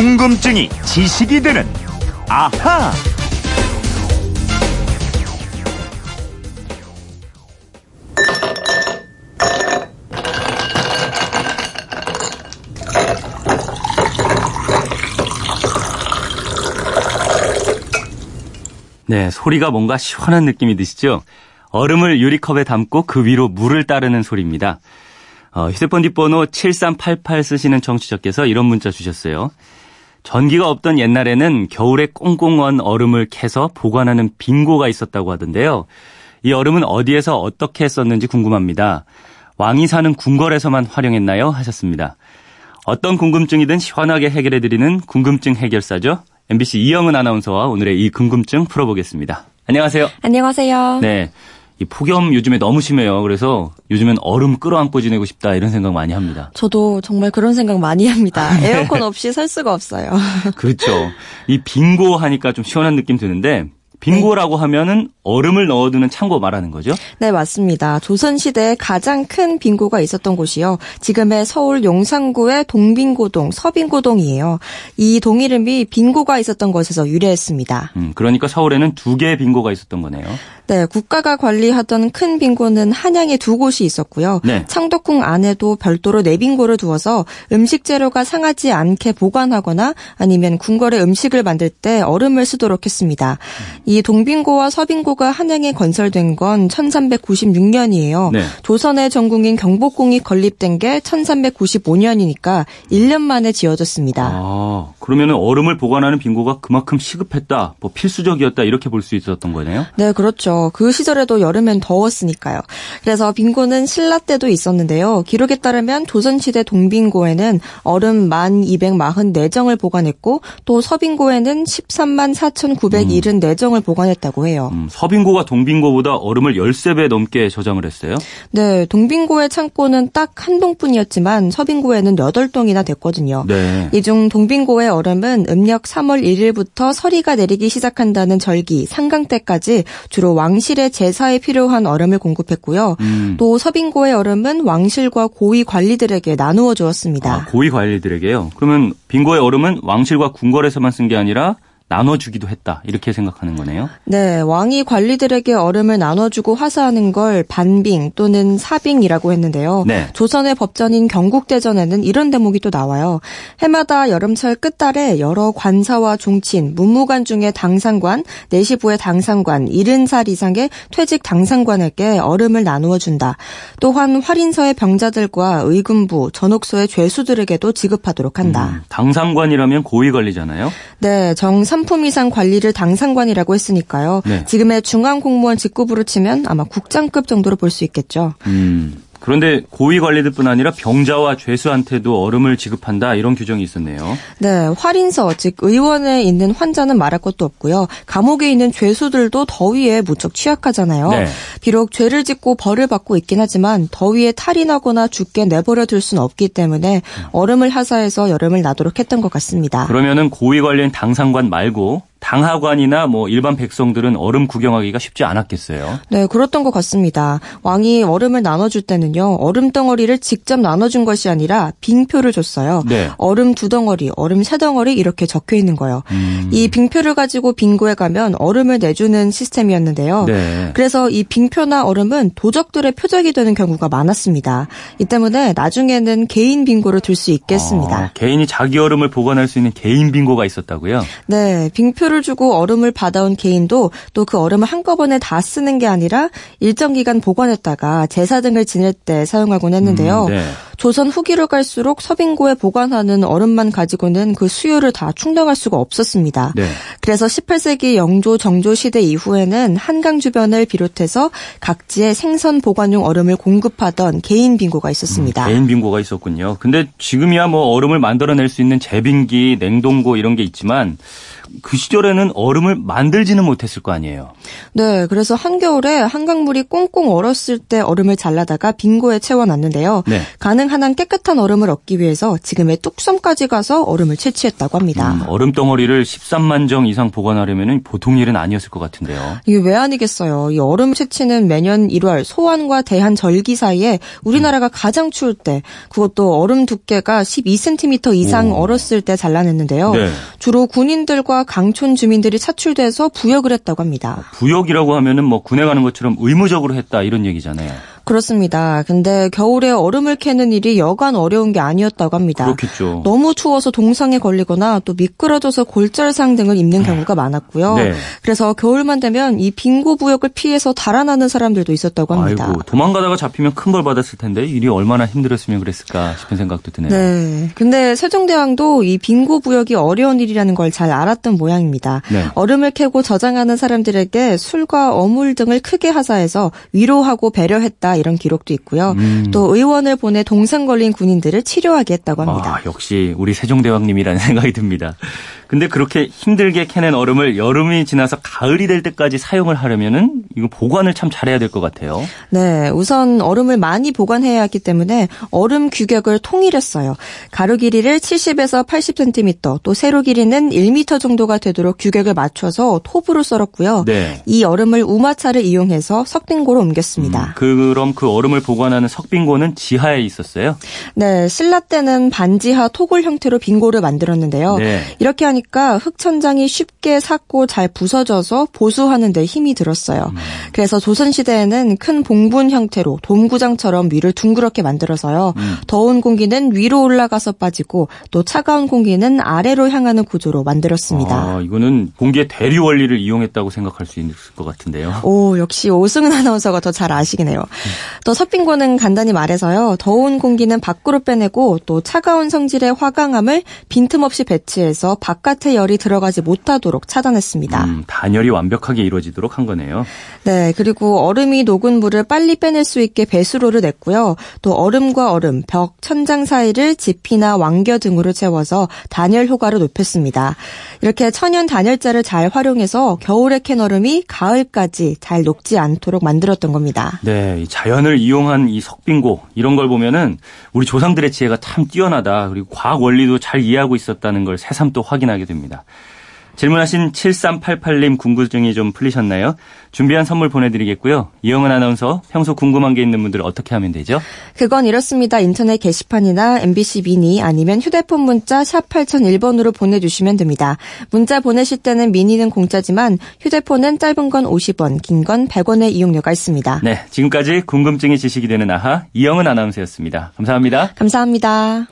궁금증이 지식이 되는 아하. 네, 소리가 뭔가 시원한 느낌이 드시죠? 얼음을 유리컵에 담고 그 위로 물을 따르는 소리입니다. 어, 휴대폰 뒷번호 7388 쓰시는 청취자께서 이런 문자 주셨어요. 전기가 없던 옛날에는 겨울에 꽁꽁 언 얼음을 캐서 보관하는 빙고가 있었다고 하던데요. 이 얼음은 어디에서 어떻게 썼는지 궁금합니다. 왕이 사는 궁궐에서만 활용했나요? 하셨습니다. 어떤 궁금증이든 시원하게 해결해드리는 궁금증 해결사죠. MBC 이영은 아나운서와 오늘의 이 궁금증 풀어보겠습니다. 안녕하세요. 안녕하세요. 네. 이 폭염 요즘에 너무 심해요. 그래서 요즘엔 얼음 끌어안고 지내고 싶다 이런 생각 많이 합니다. 저도 정말 그런 생각 많이 합니다. 에어컨 없이 살 수가 없어요. 그렇죠. 이 빙고 하니까 좀 시원한 느낌 드는데 빙고라고 네. 하면은 얼음을 넣어두는 창고 말하는 거죠? 네, 맞습니다. 조선시대에 가장 큰 빙고가 있었던 곳이요. 지금의 서울 용산구의 동빙고동, 서빙고동이에요. 이 동 이름이 빙고가 있었던 곳에서 유래했습니다. 음, 그러니까 서울에는 두 개의 빙고가 있었던 거네요. 네, 국가가 관리하던 큰 빙고는 한양에 두 곳이 있었고요. 네. 창덕궁 안에도 별도로 네 빙고를 두어서 음식 재료가 상하지 않게 보관하거나 아니면 궁궐에 음식을 만들 때 얼음을 쓰도록 했습니다. 이 동빙고와 서빙고가 한양에 건설된 건 1396년이에요. 네. 조선의 전국인 경복궁이 건립된 게 1395년이니까 1년 만에 지어졌습니다. 아, 그러면 얼음을 보관하는 빙고가 그만큼 시급했다, 뭐 필수적이었다 이렇게 볼 수 있었던 거네요? 네, 그렇죠. 그 시절에도 여름엔 더웠으니까요. 그래서 빙고는 신라 때도 있었는데요. 기록에 따르면 조선시대 동빙고에는 얼음 1244정을 보관했고 또 서빙고에는 13만 4,974정을 음. 보관했다고 해요. 음, 서빙고가 동빙고보다 얼음을 13배 넘게 저장을 했어요? 네, 동빙고의 창고는 딱 한 동뿐이었지만 서빙고에는 8동이나 됐거든요. 네. 이 중 동빙고의 얼음은 음력 3월 1일부터 서리가 내리기 시작한다는 절기, 상강 때까지 주로 왕 왕실의 제사에 필요한 얼음을 공급했고요. 음. 또 서빙고의 얼음은 왕실과 고위 관리들에게 나누어 주었습니다. 아, 고위 관리들에게요? 그러면 빙고의 얼음은 왕실과 궁궐에서만 쓴 게 아니라 나눠주기도 했다 이렇게 생각하는 거네요. 네, 왕이 관리들에게 얼음을 나눠주고 화사하는 걸 반빙 또는 사빙이라고 했는데요. 네. 조선의 법전인 경국대전에는 이런 대목이 또 나와요. 해마다 여름철 끝달에 여러 관사와 종친, 문무관 중에 당상관, 내시부의 당상관, 70살 이상의 퇴직 당상관에게 얼음을 나누어 준다. 또한 활인서의 병자들과 의금부, 전옥소의 죄수들에게도 지급하도록 한다. 음, 당상관이라면 고위 관리잖아요. 네, 정삼 3품 이상 관리를 당상관이라고 했으니까요. 네. 지금의 중앙 공무원 직급으로 치면 아마 국장급 정도로 볼 수 있겠죠. 음. 그런데 고위 관리들뿐 아니라 병자와 죄수한테도 얼음을 지급한다 이런 규정이 있었네요. 네, 활인서 즉 의원에 있는 환자는 말할 것도 없고요. 감옥에 있는 죄수들도 더위에 무척 취약하잖아요. 네. 비록 죄를 짓고 벌을 받고 있긴 하지만 더위에 탈이 나거나 죽게 내버려 둘 수는 없기 때문에 얼음을 하사해서 여름을 나도록 했던 것 같습니다. 그러면은 고위 관리인 당상관 말고 당하관이나 뭐 일반 백성들은 얼음 구경하기가 쉽지 않았겠어요. 네, 그렇던 것 같습니다. 왕이 얼음을 나눠줄 때는요, 얼음 덩어리를 직접 나눠준 것이 아니라 빙표를 줬어요. 네. 얼음 두 덩어리, 얼음 세 덩어리 이렇게 적혀 있는 거예요. 음. 이 빙표를 가지고 빙고에 가면 얼음을 내주는 시스템이었는데요. 네. 그래서 이 빙표나 얼음은 도적들의 표적이 되는 경우가 많았습니다. 이 때문에 나중에는 개인 빙고를 둘수 있겠습니다. 아, 개인이 자기 얼음을 보관할 수 있는 개인 빙고가 있었다고요? 네, 빙표 수표를 주고 얼음을 받아온 개인도 또 그 얼음을 한꺼번에 다 쓰는 게 아니라 일정 기간 보관했다가 제사 등을 지낼 때 사용하곤 했는데요. 음, 네. 조선 후기로 갈수록 서빙고에 보관하는 얼음만 가지고는 그 수요를 다 충당할 수가 없었습니다. 네. 그래서 18세기 영조 정조 시대 이후에는 한강 주변을 비롯해서 각지에 생선 보관용 얼음을 공급하던 개인 빙고가 있었습니다. 음, 개인 빙고가 있었군요. 근데 지금이야 뭐 얼음을 만들어낼 수 있는 제빙기, 냉동고 이런 게 있지만 그 시절에는 얼음을 만들지는 못했을 거 아니에요. 네, 그래서 한겨울에 한강물이 꽁꽁 얼었을 때 얼음을 잘라다가 빙고에 채워놨는데요. 네. 가능 하나는 깨끗한 얼음을 얻기 위해서 지금의 뚝섬까지 가서 얼음을 채취했다고 합니다. 음, 얼음 덩어리를 13만 정 이상 보관하려면 보통 일은 아니었을 것 같은데요. 이게 왜 아니겠어요. 이 얼음 채취는 매년 1월 소환과 대한 절기 사이에 우리나라가 음. 가장 추울 때 그것도 얼음 두께가 12cm 이상 오. 얼었을 때 잘라냈는데요. 네. 주로 군인들과 강촌 주민들이 차출돼서 부역을 했다고 합니다. 부역이라고 하면은 뭐 군에 가는 것처럼 의무적으로 했다 이런 얘기잖아요. 그렇습니다. 근데 겨울에 얼음을 캐는 일이 여간 어려운 게 아니었다고 합니다. 그렇겠죠. 너무 추워서 동상에 걸리거나 또 미끄러져서 골절상 등을 입는 경우가 많았고요. 네. 그래서 겨울만 되면 이 빙고 부역을 피해서 달아나는 사람들도 있었다고 합니다. 아이고, 도망가다가 잡히면 큰 벌 받았을 텐데 일이 얼마나 힘들었으면 그랬을까 싶은 생각도 드네요. 네. 근데 세종대왕도 이 빙고 부역이 어려운 일이라는 걸 잘 알았던 모양입니다. 네. 얼음을 캐고 저장하는 사람들에게 술과 어물 등을 크게 하사해서 위로하고 배려했다 이런 기록도 있고요. 음. 또 의원을 보내 동상 걸린 군인들을 치료하게 했다고 합니다. 아, 역시 우리 세종대왕님이라는 생각이 듭니다. 근데 그렇게 힘들게 캐낸 얼음을 여름이 지나서 가을이 될 때까지 사용을 하려면은 이거 보관을 참 잘해야 될 것 같아요. 네, 우선 얼음을 많이 보관해야 하기 때문에 얼음 규격을 통일했어요. 가루 길이를 70에서 80cm, 또 세로 길이는 1m 정도가 되도록 규격을 맞춰서 톱으로 썰었고요. 네. 이 얼음을 우마차를 이용해서 석빙고로 옮겼습니다. 음, 그럼 그 얼음을 보관하는 석빙고는 지하에 있었어요? 네, 신라 때는 반지하 토굴 형태로 빙고를 만들었는데요. 네. 이렇게 하니 하니까 흙천장이 쉽게 삭고 잘 부서져서 보수하는 데 힘이 들었어요. 음. 그래서 조선시대에는 큰 봉분 형태로 돔구장처럼 위를 둥그렇게 만들어서요. 음. 더운 공기는 위로 올라가서 빠지고 또 차가운 공기는 아래로 향하는 구조로 만들었습니다. 아, 이거는 공기의 대류 원리를 이용했다고 생각할 수 있을 것 같은데요. 오, 역시 오승은 아나운서가 더 잘 아시네요. 음. 또 서핑고는 간단히 말해서요. 더운 공기는 밖으로 빼내고 또 차가운 성질의 화강암을 빈틈없이 배치해서 바깥 바깥의 열이 들어가지 못하도록 차단했습니다. 음, 단열이 완벽하게 이루어지도록 한 거네요. 네, 그리고 얼음이 녹은 물을 빨리 빼낼 수 있게 배수로를 냈고요. 또 얼음과 얼음, 벽, 천장 사이를 지피나 왕겨 등으로 채워서 단열 효과를 높였습니다. 이렇게 천연 단열자를 잘 활용해서 겨울에 캔 얼음이 가을까지 잘 녹지 않도록 만들었던 겁니다. 네, 자연을 이용한 이 석빙고 이런 걸 보면은 우리 조상들의 지혜가 참 뛰어나다. 그리고 과학 원리도 잘 이해하고 있었다는 걸 새삼 또 확인하게 하게 됩니다. 질문하신 7388님 궁금증이 좀 풀리셨나요? 준비한 선물 보내드리겠고요. 이영은 아나운서 평소 궁금한 게 있는 분들 어떻게 하면 되죠? 그건 이렇습니다. 인터넷 게시판이나 MBC 미니 아니면 휴대폰 문자 샵 8001번으로 보내주시면 됩니다. 문자 보내실 때는 미니는 공짜지만 휴대폰은 짧은 건 50원, 긴 건 100원의 이용료가 있습니다. 네, 지금까지 궁금증이 지식이 되는 아하 이영은 아나운서였습니다. 감사합니다. 감사합니다.